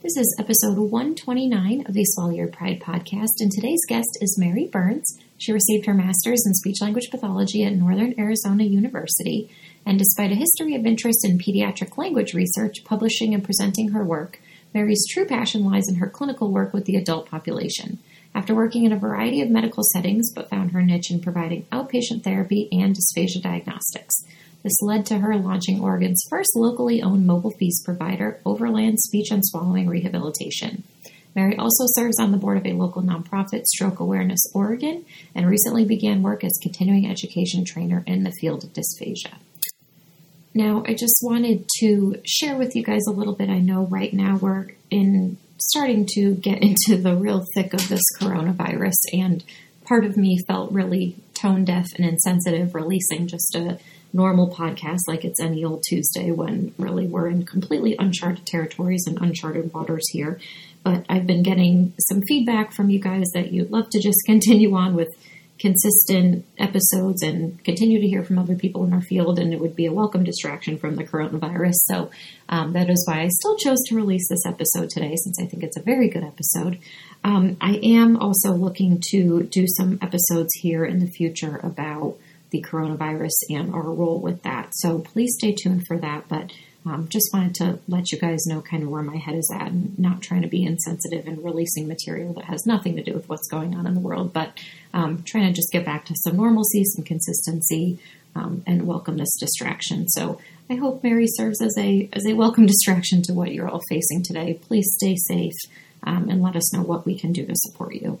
This is episode 129 of the Swallow Your Pride podcast, and today's guest is Mary Burns. She received her master's in speech language pathology at Northern Arizona University, and despite a history of interest in pediatric language research, publishing, and presenting her work, Mary's true passion lies in her clinical work with the adult population. After working in a variety of medical settings, but found her niche in providing outpatient therapy and dysphagia diagnostics. This led to her launching Oregon's first locally owned mobile FEES provider, Overland Speech and Swallowing Rehabilitation. Mary also serves on the board of a local nonprofit, Stroke Awareness Oregon, and recently began work as continuing education trainer in the field of dysphagia. Now, I just wanted to share with you guys a little bit. I know right now we're in starting to get into the real thick of this coronavirus, and part of me felt really tone deaf and insensitive releasing just a normal podcast like it's any old Tuesday when really we're in completely uncharted territories and uncharted waters here. But I've been getting some feedback from you guys that you'd love to just continue on with consistent episodes and continue to hear from other people in our field, and it would be a welcome distraction from the coronavirus. So um, that is why I still chose to release this episode today, since I think it's a very good episode. Um, I am also looking to do some episodes here in the future about the coronavirus and our role with that. So please stay tuned for that. But um, just wanted to let you guys know kind of where my head is at and not trying to be insensitive and releasing material that has nothing to do with what's going on in the world, but um, trying to just get back to some normalcy, some consistency, um, and welcome this distraction. So I hope Mary serves as a as a welcome distraction to what you're all facing today. Please stay safe um, and let us know what we can do to support you.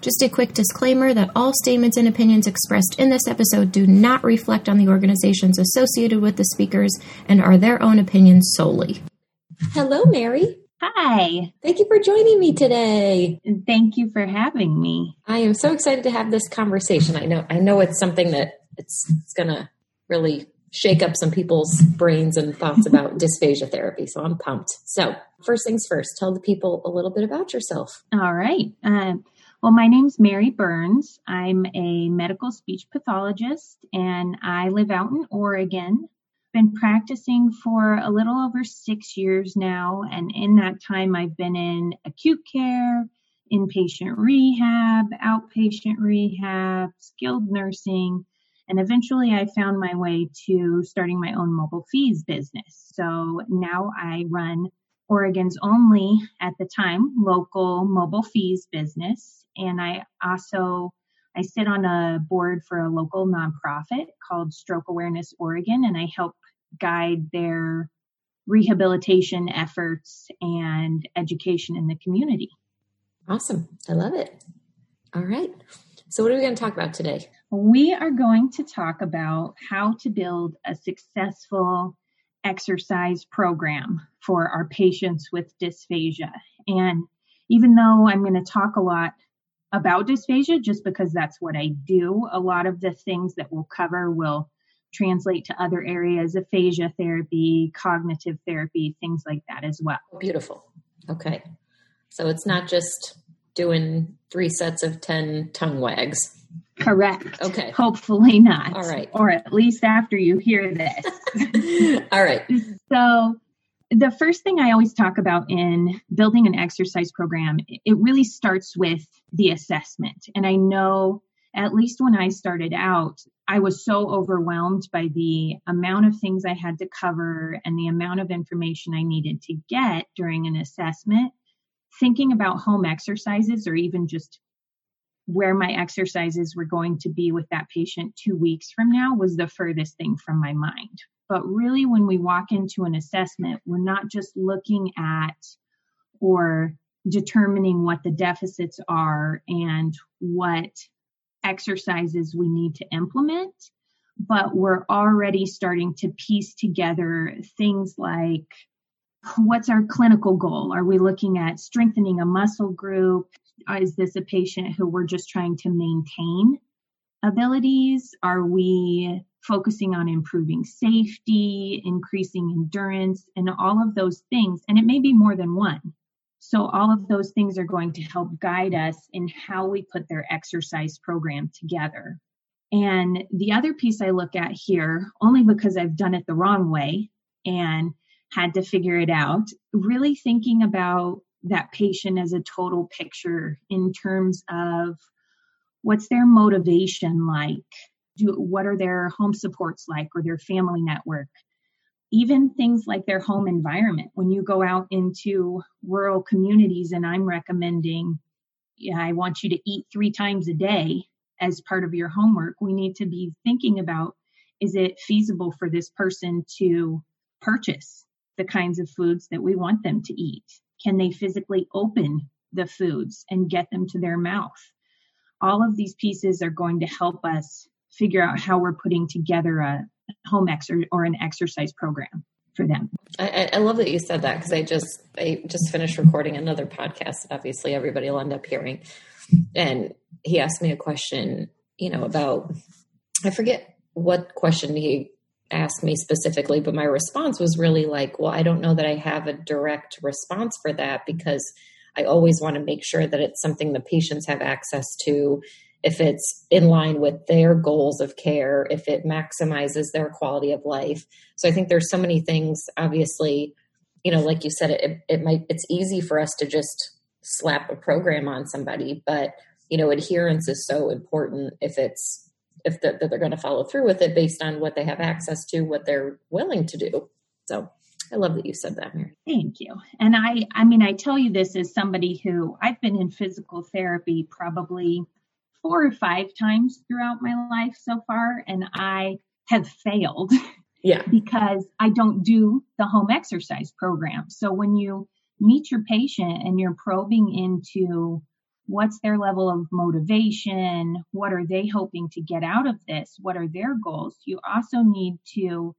Just a quick disclaimer that all statements and opinions expressed in this episode do not reflect on the organizations associated with the speakers and are their own opinions solely. Hello, Mary. Hi. Thank you for joining me today. And thank you for having me. I am so excited to have this conversation. I know I know it's something that it's, it's going to really shake up some people's brains and thoughts about dysphagia therapy. So I'm pumped. So, first things first, tell the people a little bit about yourself. All right. Uh, well, my name's Mary Burns. I'm a medical speech pathologist and I live out in Oregon. Been practicing for a little over six years now, and in that time, I've been in acute care, inpatient rehab, outpatient rehab, skilled nursing, and eventually I found my way to starting my own mobile FEES business. So now I run Oregon's only, at the time, local mobile FEES business and I also I sit on a board for a local nonprofit called Stroke Awareness Oregon, and I help guide their rehabilitation efforts and education in the community. Awesome. I love it. All right. So, what are we going to talk about today? We are going to talk about how to build a successful exercise program for our patients with dysphagia. And even though I'm going to talk a lot about dysphagia just because that's what I do. A lot of the things that we'll cover will translate to other areas aphasia therapy, cognitive therapy, things like that as well. Beautiful. Okay. So it's not just doing three sets of 10 tongue wags. Correct. Okay. Hopefully not. All right. Or at least after you hear this. All right. So the first thing I always talk about in building an exercise program, it really starts with the assessment. And I know, at least when I started out, I was so overwhelmed by the amount of things I had to cover and the amount of information I needed to get during an assessment. Thinking about home exercises or even just where my exercises were going to be with that patient two weeks from now was the furthest thing from my mind. But really, when we walk into an assessment, we're not just looking at or determining what the deficits are and what exercises we need to implement, but we're already starting to piece together things like what's our clinical goal? Are we looking at strengthening a muscle group? Is this a patient who we're just trying to maintain abilities? Are we focusing on improving safety, increasing endurance, and all of those things? And it may be more than one. So, all of those things are going to help guide us in how we put their exercise program together. And the other piece I look at here, only because I've done it the wrong way and had to figure it out, really thinking about that patient as a total picture in terms of what's their motivation like do what are their home supports like or their family network? Even things like their home environment. When you go out into rural communities and i'm recommending yeah i want you to eat three times a day as part of your homework we need to be thinking about is it feasible for this person to purchase the kinds of foods that we want them to eat? Can they physically open the foods and get them to their mouth? All of these pieces are going to help us figure out how we're putting together a home exercise or an exercise program for them. I, I love that you said that because I just I just finished recording another podcast obviously everybody will end up hearing, and he asked me a question, you know, about I forget what question he asked me specifically, but my response was really like, well, I don't know that I have a direct response for that because I always want to make sure that it's something the patients have access to, if it's in line with their goals of care, if it maximizes their quality of life. So I think there's so many things, obviously, you know, like you said, it, it might, it's easy for us to just slap a program on somebody, but, you know, adherence is so important if it's if the, that they're going to follow through with it based on what they have access to, what they're willing to do. So I love that you said that, Mary. Thank you. And I, I mean, I tell you this as somebody who I've been in physical therapy probably four or five times throughout my life so far, and I have failed. Yeah. because I don't do the home exercise program. So when you meet your patient and you're probing into what's their level of motivation what are they hoping to get out of this what are their goals you also need to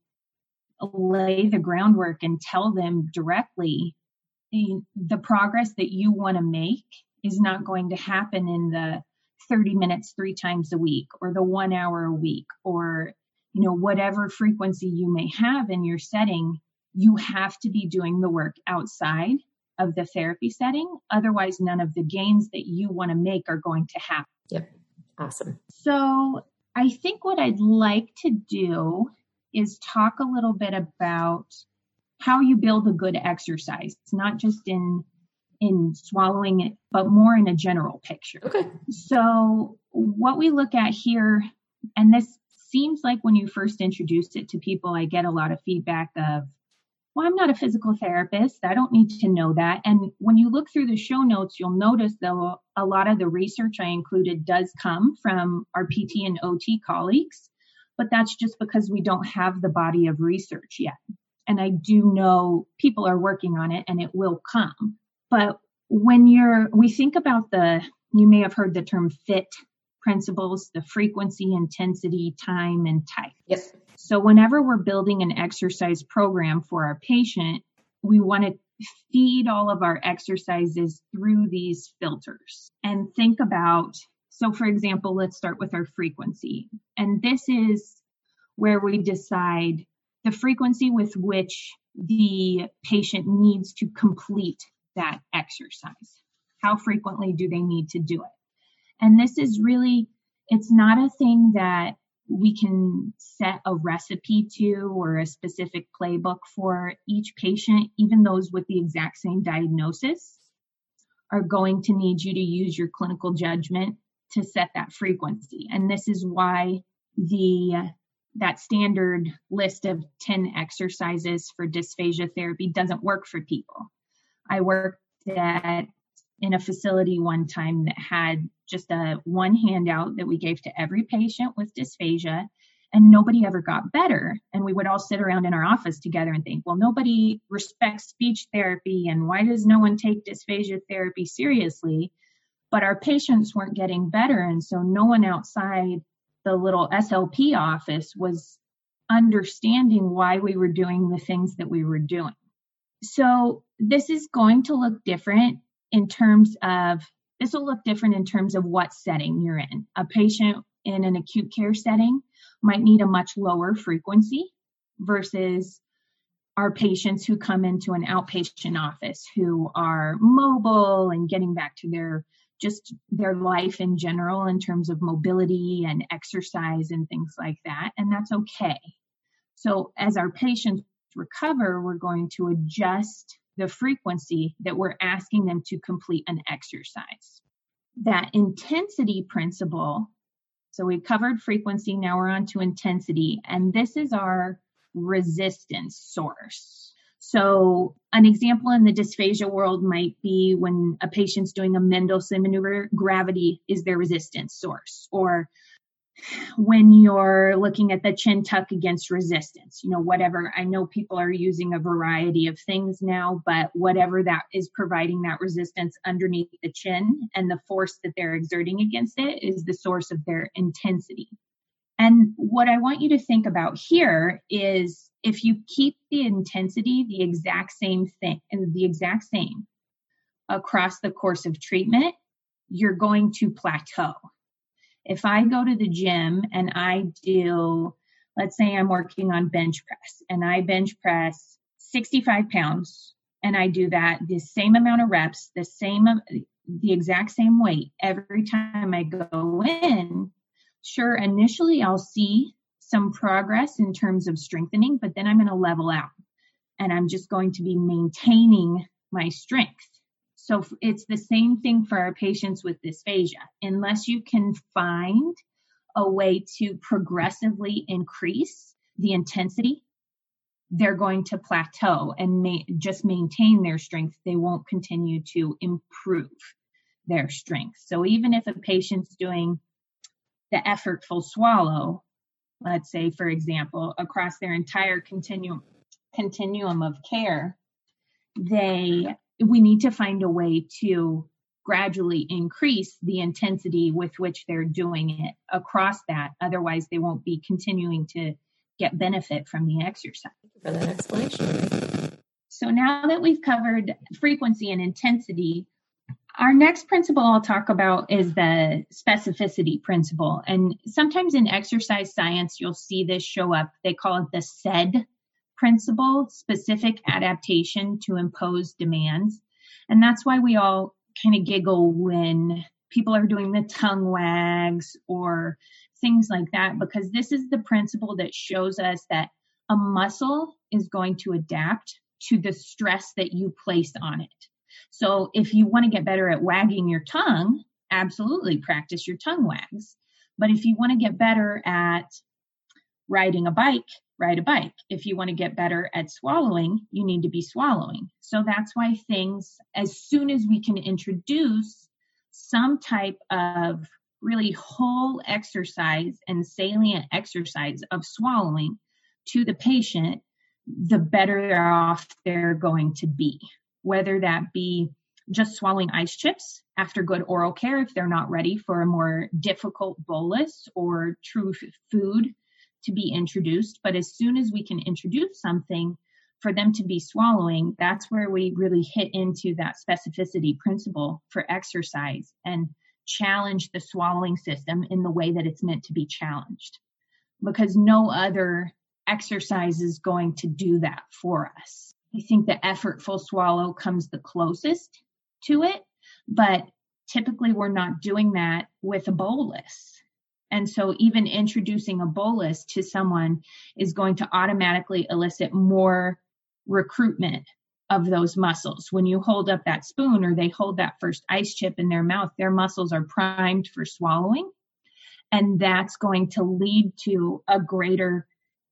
lay the groundwork and tell them directly the progress that you want to make is not going to happen in the 30 minutes three times a week or the one hour a week or you know whatever frequency you may have in your setting you have to be doing the work outside of the therapy setting. Otherwise, none of the gains that you want to make are going to happen. Yep. Awesome. So, I think what I'd like to do is talk a little bit about how you build a good exercise, it's not just in in swallowing it, but more in a general picture. Okay. So, what we look at here, and this seems like when you first introduced it to people, I get a lot of feedback of, well, I'm not a physical therapist. I don't need to know that. And when you look through the show notes, you'll notice that a lot of the research I included does come from our PT and OT colleagues, but that's just because we don't have the body of research yet. And I do know people are working on it and it will come. But when you're, we think about the, you may have heard the term FIT principles, the frequency, intensity, time, and type. Yep. So, whenever we're building an exercise program for our patient, we want to feed all of our exercises through these filters and think about. So, for example, let's start with our frequency. And this is where we decide the frequency with which the patient needs to complete that exercise. How frequently do they need to do it? And this is really, it's not a thing that we can set a recipe to or a specific playbook for each patient, even those with the exact same diagnosis are going to need you to use your clinical judgment to set that frequency. And this is why the that standard list of 10 exercises for dysphagia therapy doesn't work for people. I worked at in a facility one time that had just a one handout that we gave to every patient with dysphagia and nobody ever got better. And we would all sit around in our office together and think well nobody respects speech therapy and why does no one take dysphagia therapy seriously? But our patients weren't getting better and so no one outside the little SLP office was understanding why we were doing the things that we were doing. So this is going to look different in terms of this will look different in terms of what setting you're in. A patient in an acute care setting might need a much lower frequency versus our patients who come into an outpatient office who are mobile and getting back to their just their life in general in terms of mobility and exercise and things like that and that's okay so as our patients recover we're going to adjust the frequency that we're asking them to complete an exercise that intensity principle so we covered frequency now we're on to intensity and this is our resistance source. So, an example in the dysphagia world might be when a patient's doing a Mendelsohn maneuver, gravity is their resistance source. Or when you're looking at the chin tuck against resistance, you know, whatever. I know people are using a variety of things now, but whatever that is providing that resistance underneath the chin and the force that they're exerting against it is the source of their intensity. And what I want you to think about here is if you keep the intensity the exact same thing and the exact same across the course of treatment, you're going to plateau. If I go to the gym and I do, let's say I'm working on bench press and I bench press 65 pounds and I do that the same amount of reps, the same, the exact same weight every time I go in, sure, initially I'll see some progress in terms of strengthening, but then I'm going to level out and I'm just going to be maintaining my strength. So it's the same thing for our patients with dysphagia. Unless you can find a way to progressively increase the intensity, they're going to plateau and just maintain their strength. They won't continue to improve their strength. So even if a patient's doing the effortful swallow, let's say, for example, across their entire continuum continuum of care, they we need to find a way to gradually increase the intensity with which they're doing it across that. Otherwise, they won't be continuing to get benefit from the exercise. For that explanation. So now that we've covered frequency and intensity, our next principle I'll talk about is the specificity principle. And sometimes in exercise science, you'll see this show up. They call it the SAID principle, specific adaptation to impose demands. And that's why we all kind of giggle when people are doing the tongue wags or things like that, because this is the principle that shows us that a muscle is going to adapt to the stress that you place on it. So if you want to get better at wagging your tongue, absolutely practice your tongue wags. But if you want to get better at riding a bike, ride a bike. If you want to get better at swallowing, you need to be swallowing. So that's why things, as soon as we can introduce some type of really whole exercise and salient exercise of swallowing to the patient, the better off they're going to be whether that be just swallowing ice chips after good oral care if they're not ready for a more difficult bolus or true food to be introduced. But as soon as we can introduce something for them to be swallowing, that's where we really hit into that specificity principle for exercise and challenge the swallowing system in the way that it's meant to be challenged. Because no other exercise is going to do that for us. I think the effortful swallow comes the closest to it, but typically we're not doing that with a bolus. And so even introducing a bolus to someone is going to automatically elicit more recruitment of those muscles. When you hold up that spoon or they hold that first ice chip in their mouth, their muscles are primed for swallowing. And that's going to lead to a greater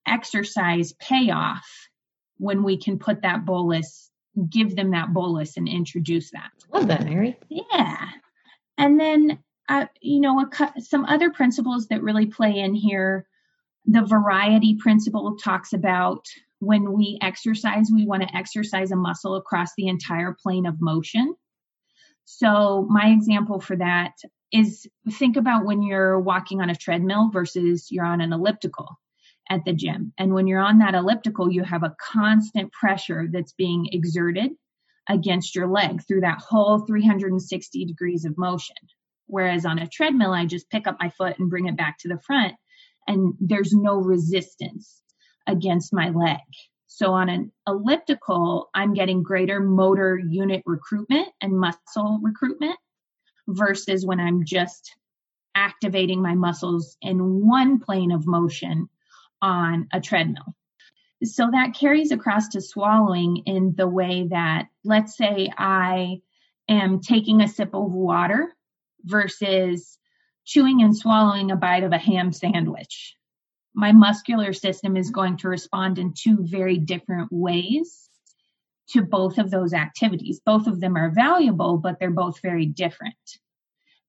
exercise payoff when we can put that bolus, give them that bolus and introduce that. Love that, Mary. Yeah. And then, uh, you know, a, some other principles that really play in here. The variety principle talks about when we exercise, we want to exercise a muscle across the entire plane of motion. So, my example for that is think about when you're walking on a treadmill versus you're on an elliptical at the gym. And when you're on that elliptical, you have a constant pressure that's being exerted against your leg through that whole 360 degrees of motion. Whereas on a treadmill, I just pick up my foot and bring it back to the front, and there's no resistance against my leg. So on an elliptical, I'm getting greater motor unit recruitment and muscle recruitment versus when I'm just activating my muscles in one plane of motion on a treadmill. So that carries across to swallowing in the way that, let's say I am taking a sip of water versus chewing and swallowing a bite of a ham sandwich. My muscular system is going to respond in two very different ways to both of those activities. Both of them are valuable, but they're both very different.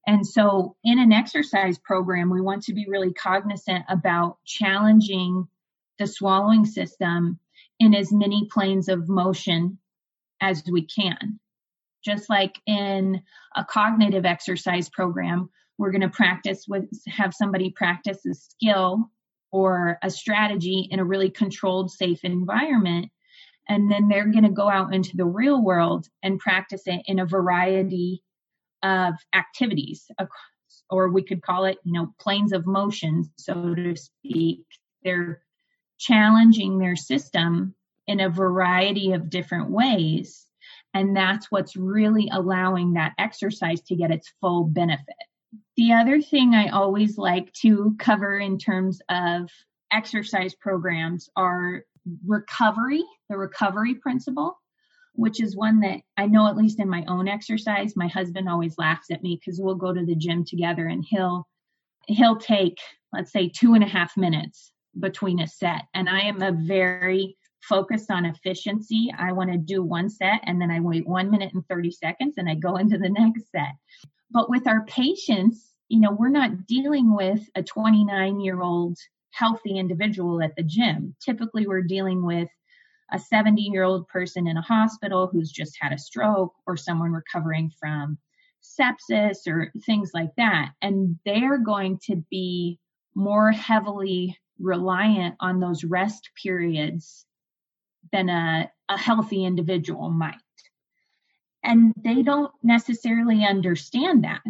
And so, in an exercise program, we want to be really cognizant about challenging the swallowing system in as many planes of motion as we can. Just like in a cognitive exercise program, we're going to practice with, have somebody practice a skill or a strategy in a really controlled, safe environment. And then they're going to go out into the real world and practice it in a variety of activities, or we could call it, you know, planes of motion, so to speak. They're challenging their system in a variety of different ways. And that's what's really allowing that exercise to get its full benefit. The other thing I always like to cover in terms of exercise programs are recovery, the recovery principle which is one that I know, at least in my own exercise, my husband always laughs at me because we'll go to the gym together and he'll he'll take let's say two and a half minutes between a set and i am a very focused on efficiency. I want to do one set and then i wait one minute and 30 seconds and i go into the next set. But with our patients you know we're not dealing with a 29 year old healthy individual at the gym. Typically we're dealing with a 70 year old person in a hospital who's just had a stroke or someone recovering from sepsis or things like that. And they're going to be more heavily reliant on those rest periods than a, a healthy individual might. And they don't necessarily understand that.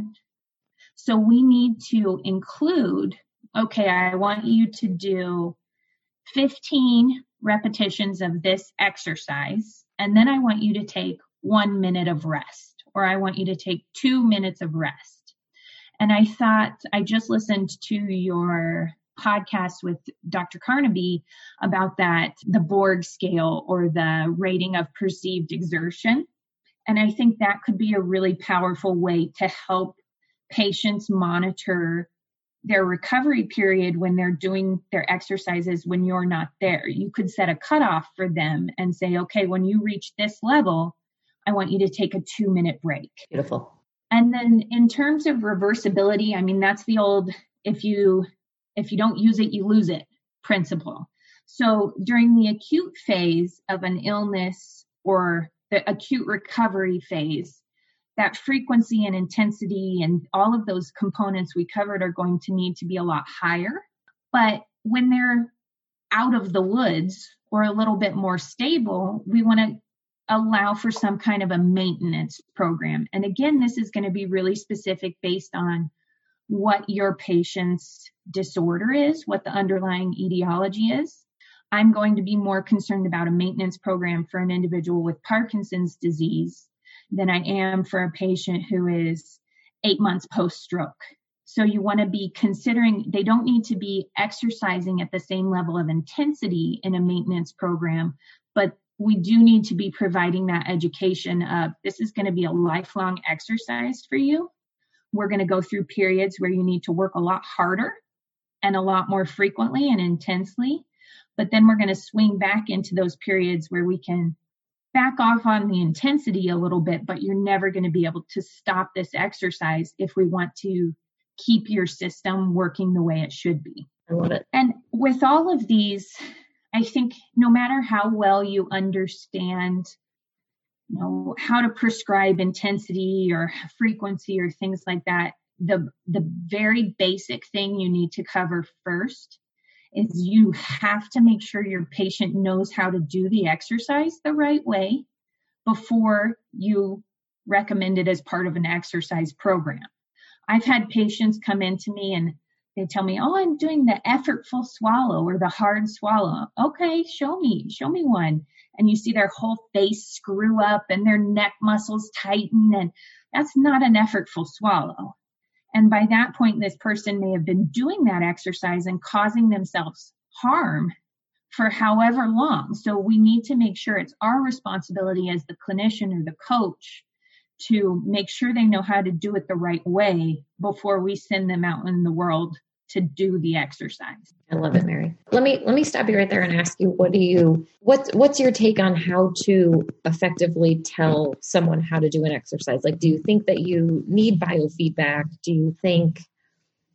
So we need to include okay, I want you to do 15 repetitions of this exercise, and then I want you to take one minute of rest, or I want you to take two minutes of rest. And I thought, I just listened to your podcast with Dr. Carnaby about that, the Borg scale or the rating of perceived exertion. And I think that could be a really powerful way to help patients monitor their recovery period when they're doing their exercises when you're not there. You could set a cutoff for them and say, okay, when you reach this level, I want you to take a two minute break. Beautiful. And then in terms of reversibility, I mean, that's the old if you if you don't use it, you lose it principle. So during the acute phase of an illness or the acute recovery phase, that frequency and intensity and all of those components we covered are going to need to be a lot higher. But when they're out of the woods or a little bit more stable, we want to allow for some kind of a maintenance program. And again, this is going to be really specific based on what your patient's disorder is, what the underlying etiology is. I'm going to be more concerned about a maintenance program for an individual with Parkinson's disease than I am for a patient who is eight months post stroke. So you want to be considering they don't need to be exercising at the same level of intensity in a maintenance program, but we do need to be providing that education of this is going to be a lifelong exercise for you. We're going to go through periods where you need to work a lot harder and a lot more frequently and intensely. But then we're going to swing back into those periods where we can back off on the intensity a little bit, but you're never going to be able to stop this exercise if we want to keep your system working the way it should be. I love it. And with all of these, I think no matter how well you understand you know how to prescribe intensity or frequency or things like that, the the very basic thing you need to cover first is you have to make sure your patient knows how to do the exercise the right way before you recommend it as part of an exercise program. I've had patients come in to me and they tell me, Oh, I'm doing the effortful swallow or the hard swallow. Okay, show me, show me one. And you see their whole face screw up and their neck muscles tighten. And that's not an effortful swallow. And by that point, this person may have been doing that exercise and causing themselves harm for however long. So we need to make sure it's our responsibility as the clinician or the coach to make sure they know how to do it the right way before we send them out in the world to do the exercise. I love it, Mary. Let me let me stop you right there and ask you what do you what's what's your take on how to effectively tell someone how to do an exercise? Like do you think that you need biofeedback? Do you think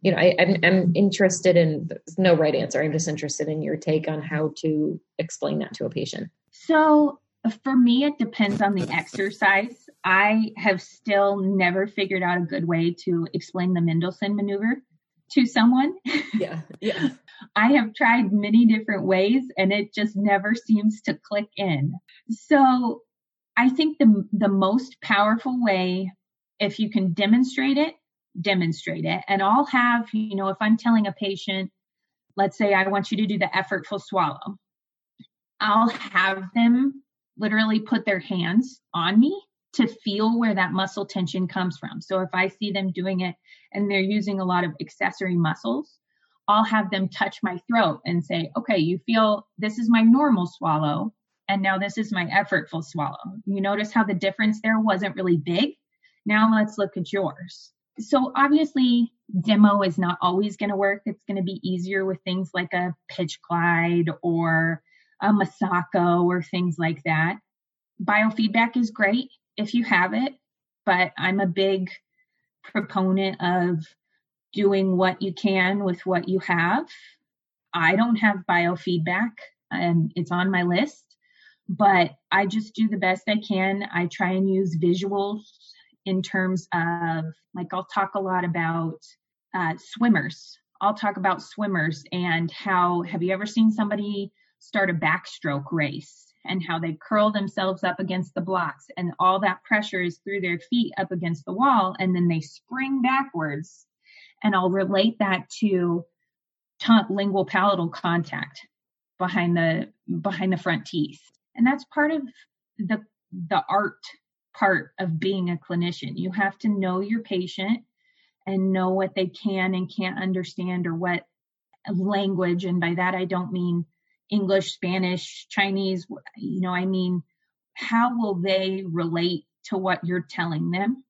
you know, I, I'm, I'm interested in there's no right answer. I'm just interested in your take on how to explain that to a patient. So for me, it depends on the exercise. I have still never figured out a good way to explain the Mendelsohn maneuver to someone. Yeah. Yeah. I have tried many different ways and it just never seems to click in. So I think the, the most powerful way, if you can demonstrate it, demonstrate it. And I'll have, you know, if I'm telling a patient, let's say I want you to do the effortful swallow, I'll have them literally put their hands on me to feel where that muscle tension comes from. So if I see them doing it and they're using a lot of accessory muscles, I'll have them touch my throat and say, okay, you feel this is my normal swallow. And now this is my effortful swallow. You notice how the difference there wasn't really big. Now let's look at yours. So obviously demo is not always going to work. It's going to be easier with things like a pitch glide or a Masako or things like that. Biofeedback is great if you have it, but I'm a big proponent of doing what you can with what you have. I don't have biofeedback, and it's on my list, but I just do the best I can. I try and use visuals in terms of, like, I'll talk a lot about uh, swimmers. I'll talk about swimmers and how have you ever seen somebody start a backstroke race and how they curl themselves up against the blocks and all that pressure is through their feet up against the wall and then they spring backwards. And I'll relate that to tongue, lingual palatal contact behind the behind the front teeth. And that's part of the the art part of being a clinician. You have to know your patient and know what they can and can't understand or what language and by that I don't mean English, Spanish, Chinese, you know, I mean, how will they relate to what you're telling them?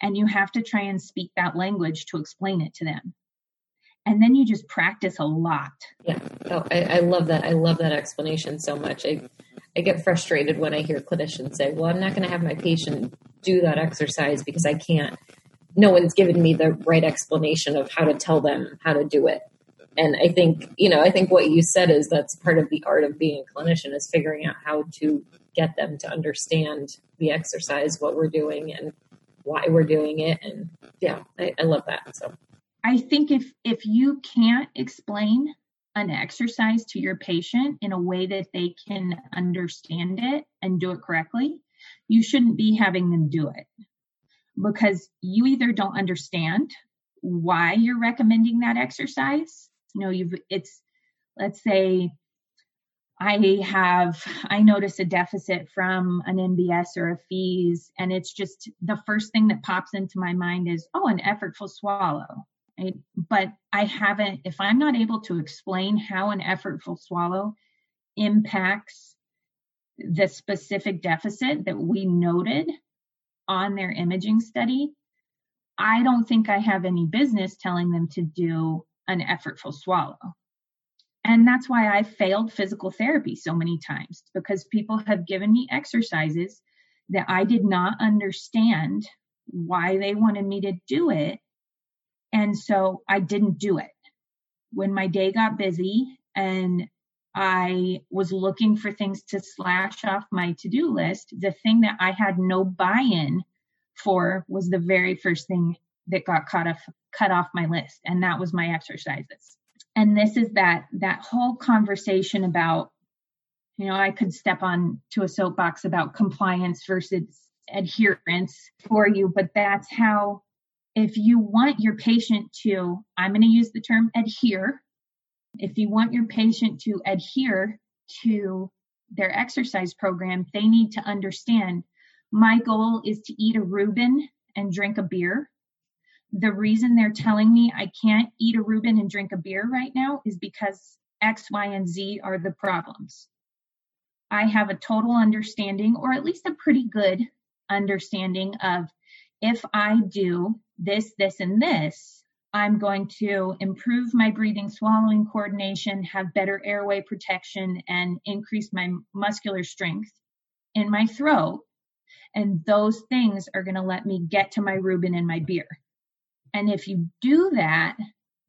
And you have to try and speak that language to explain it to them. And then you just practice a lot. Yeah. Oh, I, I love that. I love that explanation so much. I, I get frustrated when I hear clinicians say, well, I'm not going to have my patient do that exercise because I can't. No one's given me the right explanation of how to tell them how to do it and I think, you know, I think what you said is that's part of the art of being a clinician is figuring out how to get them to understand the exercise, what we're doing and why we're doing it. And yeah, I, I love that. So I think if if you can't explain an exercise to your patient in a way that they can understand it and do it correctly, you shouldn't be having them do it because you either don't understand why you're recommending that exercise you know you've it's let's say I have, I notice a deficit from an MBS or a FEES, and it's just the first thing that pops into my mind is, oh, an effortful swallow. Right? But I haven't, if I'm not able to explain how an effortful swallow impacts the specific deficit that we noted on their imaging study, I don't think I have any business telling them to do an effortful swallow. And that's why I failed physical therapy so many times because people have given me exercises that I did not understand why they wanted me to do it. And so I didn't do it. When my day got busy and I was looking for things to slash off my to do list, the thing that I had no buy in for was the very first thing that got cut off cut off my list and that was my exercises And this is that that whole conversation about, you know, I could step on to a soapbox about compliance versus adherence for you, but that's how if you want your patient to, I'm going to use the term adhere. If you want your patient to adhere to their exercise program, they need to understand my goal is to eat a Reuben and drink a beer. The reason they're telling me I can't eat a Reuben and drink a beer right now is because X, Y, and Z are the problems. I have a total understanding, or at least a pretty good understanding of if I do this, this, and this, I'm going to improve my breathing swallowing coordination, have better airway protection, and increase my muscular strength in my throat. And those things are going to let me get to my Reuben and my beer. And if you do that,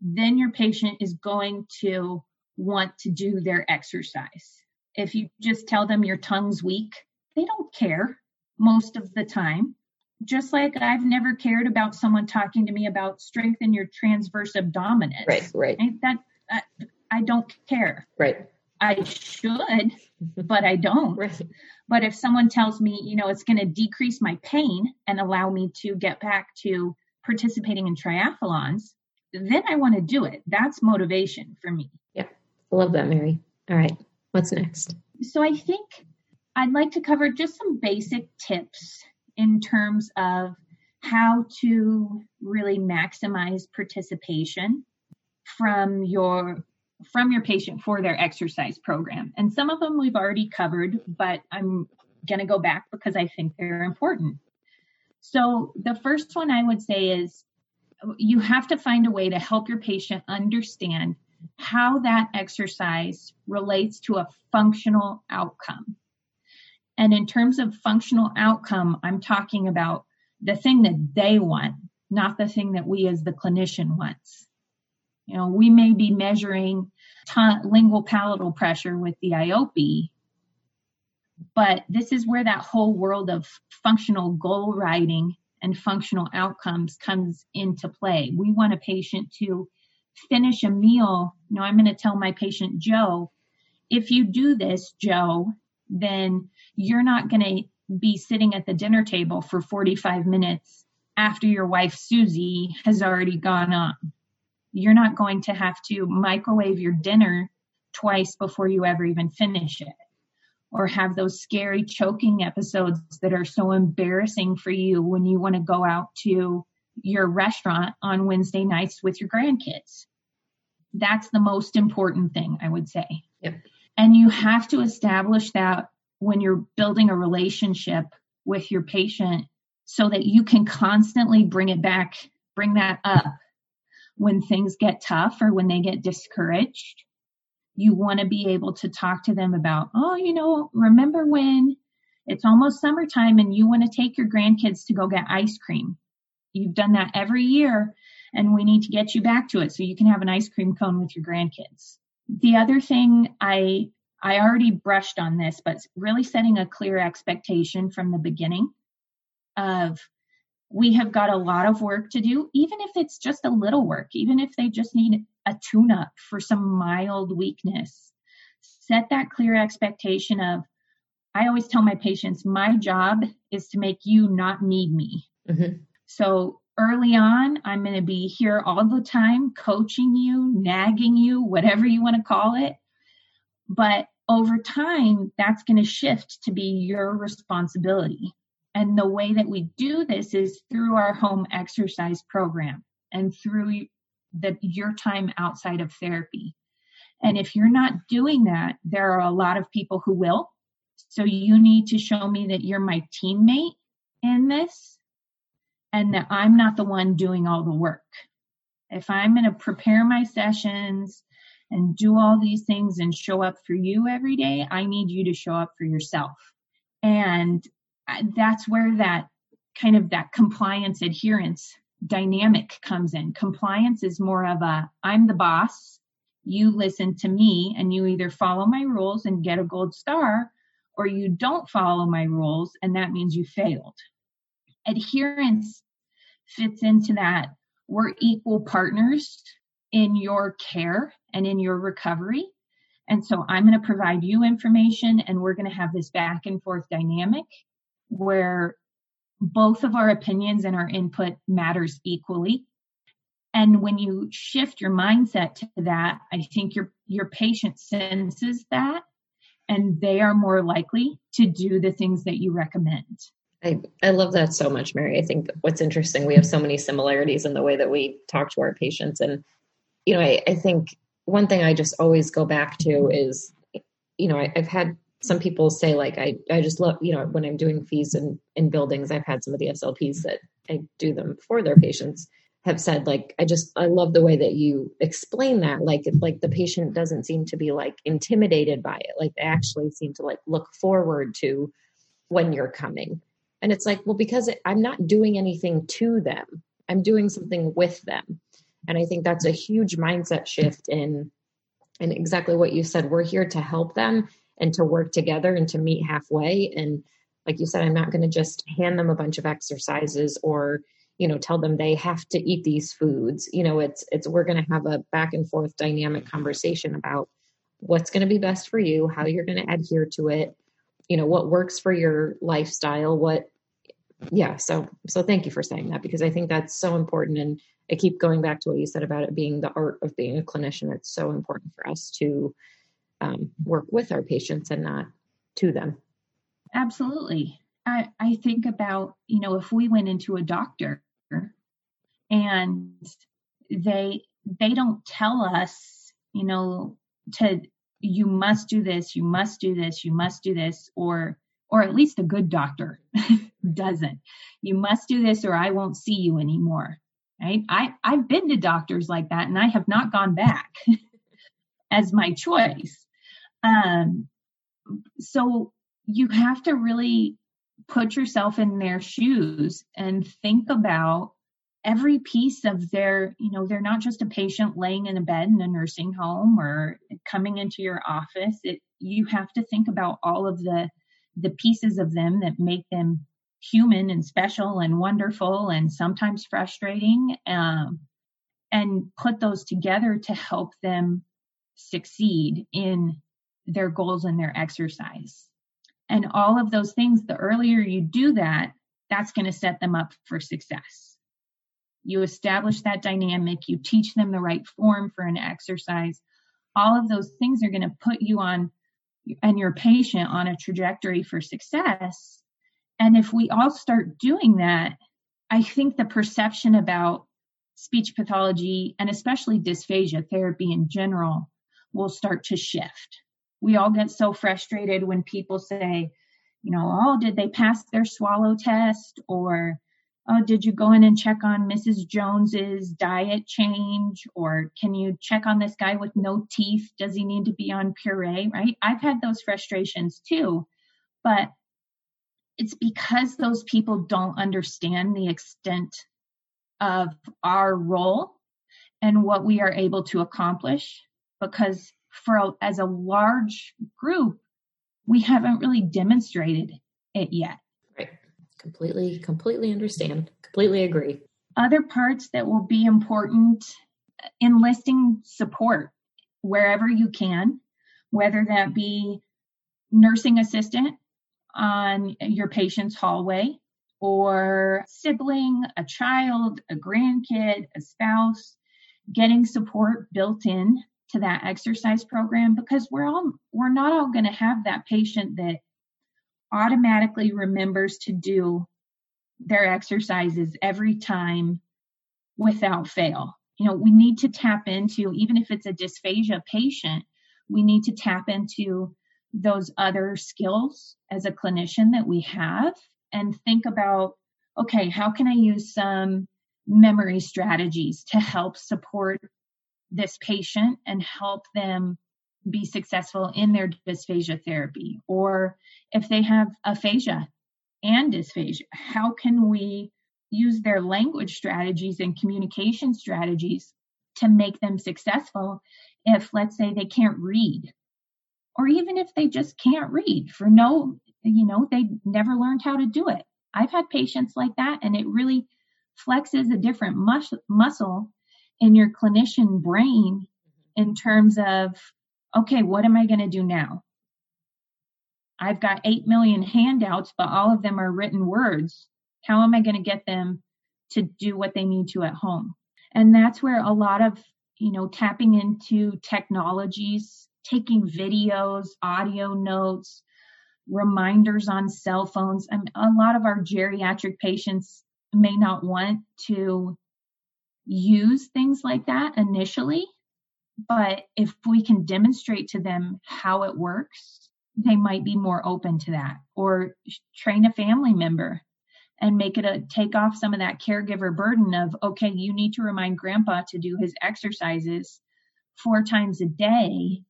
then your patient is going to want to do their exercise. If you just tell them your tongue's weak, they don't care most of the time just like I've never cared about someone talking to me about strengthen your transverse abdominis. Right, right. That, that I don't care. Right. I should, but I don't. Right. But if someone tells me, you know, it's going to decrease my pain and allow me to get back to participating in triathlons, then I want to do it. That's motivation for me. Yeah. I love that, Mary. All right. What's next? So I think I'd like to cover just some basic tips in terms of how to really maximize participation from your from your patient for their exercise program. And some of them we've already covered, but I'm going to go back because I think they're important. So the first one I would say is you have to find a way to help your patient understand how that exercise relates to a functional outcome. And in terms of functional outcome, I'm talking about the thing that they want, not the thing that we as the clinician wants. You know, we may be measuring t- lingual palatal pressure with the IOPI, but this is where that whole world of functional goal writing and functional outcomes comes into play. We want a patient to finish a meal. Know, I'm going to tell my patient, Joe, if you do this, Joe, then you're not going to be sitting at the dinner table for 45 minutes after your wife Susie has already gone on. You're not going to have to microwave your dinner twice before you ever even finish it or have those scary choking episodes that are so embarrassing for you when you want to go out to your restaurant on Wednesday nights with your grandkids. That's the most important thing, I would say. Yep. And you have to establish that when you're building a relationship with your patient so that you can constantly bring it back, bring that up when things get tough or when they get discouraged. You want to be able to talk to them about, oh, you know, remember when it's almost summertime and you want to take your grandkids to go get ice cream? You've done that every year and we need to get you back to it so you can have an ice cream cone with your grandkids. The other thing I I already brushed on this, but really setting a clear expectation from the beginning of we have got a lot of work to do, even if it's just a little work, even if they just need a tune up for some mild weakness. Set that clear expectation of, I always tell my patients, my job is to make you not need me. Mm-hmm. So early on, I'm going to be here all the time, coaching you, nagging you, whatever you want to call it. But over time, that's going to shift to be your responsibility. And the way that we do this is through our home exercise program and through the, your time outside of therapy. And if you're not doing that, there are a lot of people who will. So you need to show me that you're my teammate in this and that I'm not the one doing all the work. If I'm going to prepare my sessions and do all these things and show up for you every day, I need you to show up for yourself. And uh, that's where that kind of that compliance adherence dynamic comes in. Compliance is more of a I'm the boss, you listen to me, and you either follow my rules and get a gold star, or you don't follow my rules, and that means you failed. Adherence fits into that we're equal partners in your care and in your recovery. And so I'm going to provide you information and we're going to have this back and forth dynamic where both of our opinions and our input matters equally. And when you shift your mindset to that, I think your your patient senses that and they are more likely to do the things that you recommend. I, I love that so much, Mary. I think what's interesting, we have so many similarities in the way that we talk to our patients. And, you know, I, I think one thing I just always go back to is, you know, I, have had some people say like, I, I just love, you know, when I'm doing FEES in, in buildings, I've had some of the SLPs that I do them for their patients have said like i just i love the way that you explain that. Like like the patient doesn't seem to be like intimidated by it. Like they actually seem to like look forward to when you're coming. And it's like well because i'm not doing anything to them. I'm doing something with them. And i think that's a huge mindset shift in and exactly what you said. We're here to help them and to work together and to meet halfway. And like you said i'm not going to just hand them a bunch of exercises or you know tell them they have to eat these foods. You know it's it's we're going to have a back and forth dynamic conversation about what's going to be best for you how you're going to adhere to it you know what works for your lifestyle what yeah so so thank you for saying that because i think that's so important. And i keep going back to what you said about it being the art of being a clinician. It's so important for us to um, work with our patients and not to them. Absolutely. I, I think about you know if we went into a doctor and they they don't tell us you know to you must do this you must do this you must do this or or at least a good doctor doesn't. You must do this or i won't see you anymore right? I i've been to doctors like that and i have not gone back as my choice um so you have to really put yourself in their shoes and think about every piece of their, you know, they're not just a patient laying in a bed in a nursing home or coming into your office. It, you have to think about all of the the pieces of them that make them human and special and wonderful and sometimes frustrating um, and put those together to help them succeed in their goals and their exercise and all of those things the earlier you do that that's going to set them up for success you establish that dynamic, you teach them the right form for an exercise. All of those things are going to put you on and your patient on a trajectory for success. And if we all start doing that, I think the perception about speech pathology and especially dysphagia therapy in general will start to shift. We all get so frustrated when people say, you know, oh, did they pass their swallow test? Or oh, did you go in and check on Mrs. Jones's diet change? Or can you check on this guy with no teeth? Does he need to be on puree? Right? I've had those frustrations too. But it's because those people don't understand the extent of our role and what we are able to accomplish. Because for as a large group, we haven't really demonstrated it yet. Right. completely completely understand. Completely agree. Other parts that will be important enlisting support wherever you can whether that be nursing assistant on your patient's hallway or sibling a child a grandkid a spouse getting support built in to that exercise program because we're all we're not all going to have that patient that automatically remembers to do their exercises every time without fail. You know, we need to tap into, even if it's a dysphagia patient, we need to tap into those other skills as a clinician that we have and think about okay, how can I use some memory strategies to help support this patient and help them be successful in their dysphagia therapy? Or if they have aphasia and dysphagia, how can we use their language strategies and communication strategies to make them successful if, let's say, they can't read? Or even if they just can't read for no, you know, they never learned how to do it. I've had patients like that, and it really flexes a different mus- muscle in your clinician brain in terms of, okay, what am I going to do now? I've got 8 million handouts, but all of them are written words. How am I going to get them to do what they need to at home? And that's where a lot of, you know, tapping into technologies, taking videos, audio notes, reminders on cell phones. I mean, a lot of our geriatric patients may not want to use things like that initially, but if we can demonstrate to them how it works, they might be more open to that. Or train a family member and make it a take off some of that caregiver burden of okay you need to remind grandpa to do his exercises four times a day.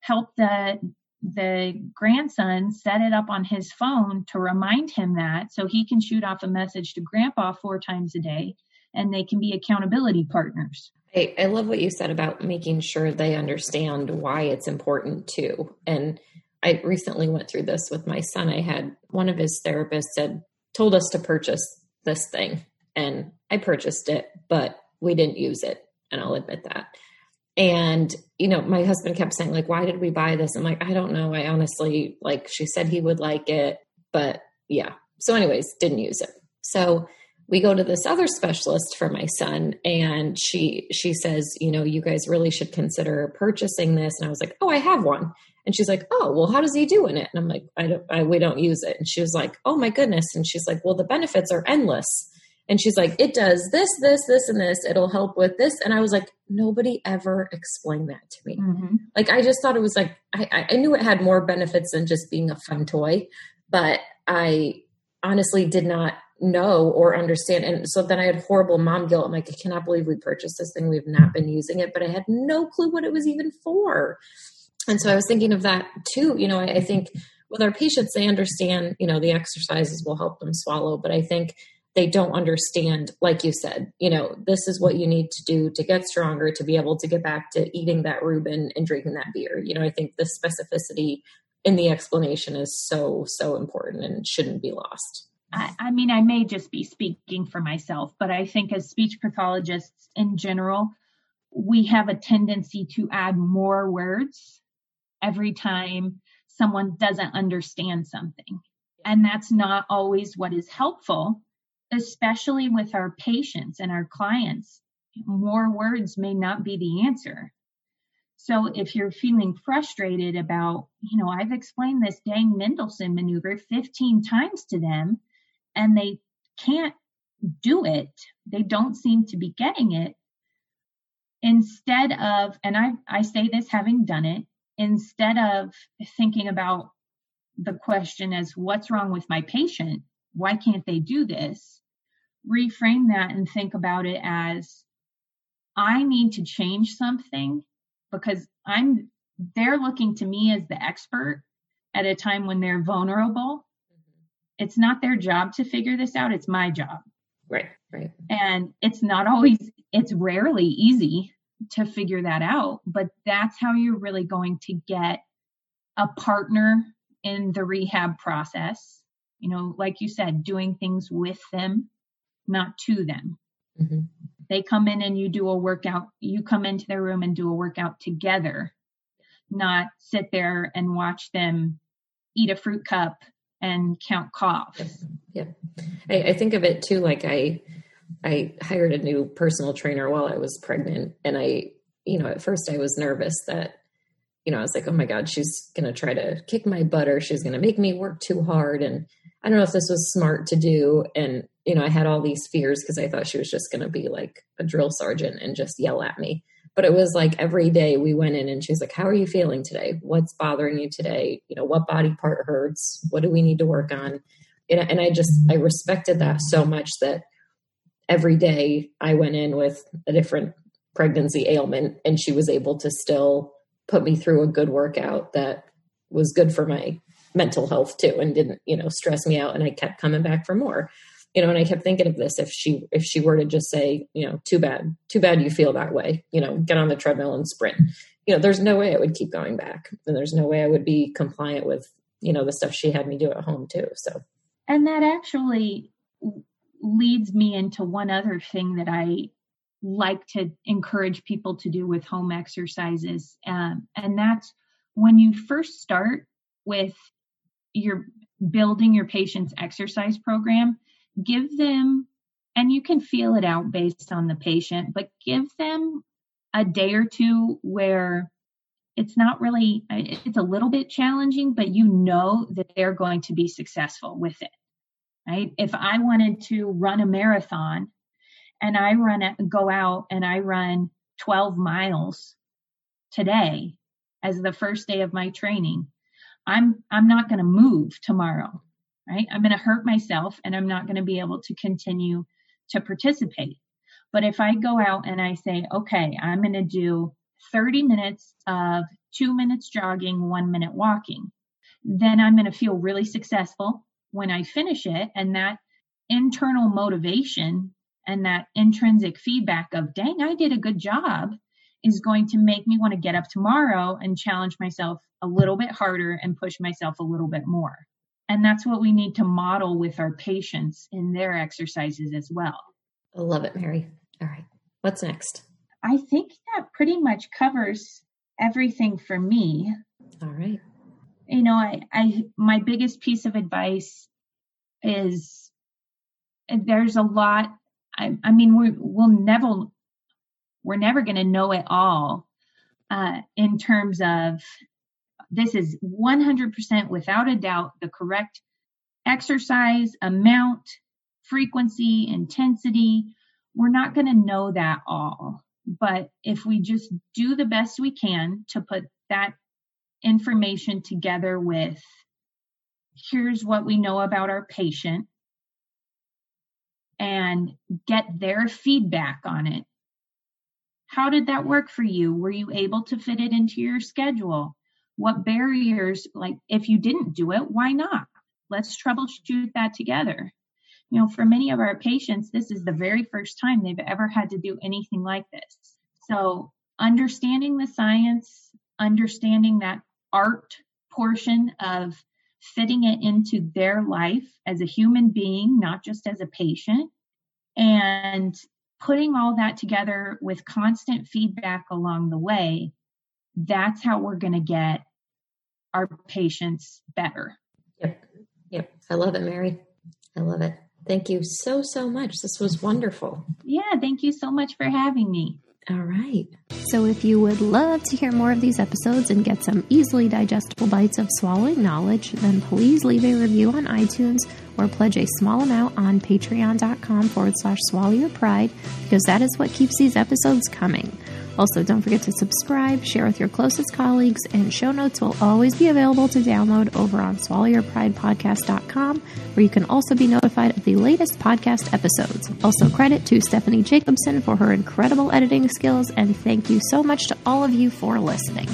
Help the the grandson set it up on his phone to remind him that so he can shoot off a message to grandpa four times a day and they can be accountability partners. I, I love what you said about making sure they understand why it's important too. And I recently went through this with my son. I had one of his therapists said, told us to purchase this thing and I purchased it, but we didn't use it. And I'll admit that. And, you know, my husband kept saying, like, why did we buy this? I'm like, I don't know. I honestly, like, she said he would like it, but yeah. So, anyways, didn't use it. So, we go to this other specialist for my son and she she says you know you guys really should consider purchasing this and i was like oh i have one and she's like oh well how does he do in it and i'm like i don't I, we don't use it and she was like oh my goodness and she's like well the benefits are endless and she's like, it does this, this, this, and this. It'll help with this. And I was like, nobody ever explained that to me. Mm-hmm. Like, I just thought it was like, I, I knew it had more benefits than just being a fun toy, but I honestly did not know or understand. And so then I had horrible mom guilt. I'm like, I cannot believe we purchased this thing. We've not been using it, but I had no clue what it was even for. And so I was thinking of that too. You know, I, I think with our patients, they understand, you know, the exercises will help them swallow, but I think they don't understand, like you said, you know, this is what you need to do to get stronger, to be able to get back to eating that Reuben and drinking that beer. You know, I think the specificity in the explanation is so, so important and shouldn't be lost. I, I mean, I may just be speaking for myself, but I think as speech pathologists in general, we have a tendency to add more words every time someone doesn't understand something. And that's not always what is helpful especially with our patients and our clients, more words may not be the answer. So if you're feeling frustrated about, you know, I've explained this dang Mendelsohn maneuver 15 times to them and they can't do it, they don't seem to be getting it. Instead of, and I, I say this having done it, instead of thinking about the question as what's wrong with my patient, why can't they do this? reframe that and think about it as I need to change something because I'm they're looking to me as the expert at a time when they're vulnerable. It's not their job to figure this out, it's my job. Right, right. And it's not always it's rarely easy to figure that out, but that's how you're really going to get a partner in the rehab process. You know, like you said, doing things with them not to them. Mm-hmm. They come in and you do a workout, you come into their room and do a workout together, not sit there and watch them eat a fruit cup and count coughs. Yeah. I, I think of it too like I I hired a new personal trainer while I was pregnant and I you know, at first I was nervous that you know, I was like, oh my God, she's going to try to kick my butt or she's going to make me work too hard. And I don't know if this was smart to do. And you know, I had all these fears because I thought she was just going to be like a drill sergeant and just yell at me. But it was like every day we went in and she was like, How are you feeling today? What's bothering you today? You know, what body part hurts? What do we need to work on? And, and I just, I respected that so much that every day I went in with a different pregnancy ailment and she was able to still put me through a good workout that was good for my mental health too and didn't, you know, stress me out. And I kept coming back for more you know and i kept thinking of this if she if she were to just say you know too bad too bad you feel that way you know get on the treadmill and sprint you know there's no way i would keep going back and there's no way i would be compliant with you know the stuff she had me do at home too so and that actually leads me into one other thing that i like to encourage people to do with home exercises. Um, and that's when you first start with your building your patient's exercise program, give them, and you can feel it out based on the patient, but give them a day or two where it's not really, it's a little bit challenging, but you know that they're going to be successful with it, right? If I wanted to run a marathon and I run go out and I run 12 miles today as the first day of my training, I'm, I'm not going to move tomorrow, right? I'm going to hurt myself and I'm not going to be able to continue to participate. But if I go out and I say, okay, I'm going to do 30 minutes of two minutes jogging, one minute walking, then I'm going to feel really successful when I finish it. And that internal motivation and that intrinsic feedback of, dang, I did a good job is going to make me want to get up tomorrow and challenge myself a little bit harder and push myself a little bit more. And that's what we need to model with our patients in their exercises as well. I love it, Mary. All right. What's next? I think that pretty much covers everything for me. All right. You know, I, I my biggest piece of advice is there's a lot I, I mean we we'll never we're never going to know it all uh, in terms of this is 100% without a doubt the correct exercise amount frequency intensity we're not going to know that all but if we just do the best we can to put that information together with here's what we know about our patient and get their feedback on it. How did that work for you? Were you able to fit it into your schedule? What barriers, like if you didn't do it, why not? Let's troubleshoot that together. You know, for many of our patients, this is the very first time they've ever had to do anything like this. So, understanding the science, understanding that art portion of fitting it into their life as a human being, not just as a patient, and putting all that together with constant feedback along the way, that's how we're going to get our patients better. Yep. Yep. I love it, Mary. I love it. Thank you so, so much. This was wonderful. Yeah. Thank you so much for having me. All right. So, if you would love to hear more of these episodes and get some easily digestible bites of swallowing knowledge, then please leave a review on iTunes or pledge a small amount on patreon.com forward slash swallow your pride because that is what keeps these episodes coming. Also, don't forget to subscribe, share with your closest colleagues, and show notes will always be available to download over on swallowyourpridepodcast.com, where you can also be notified of the latest podcast episodes. Also, credit to Stephanie Jacobson for her incredible editing skills, and thank you so much to all of you for listening.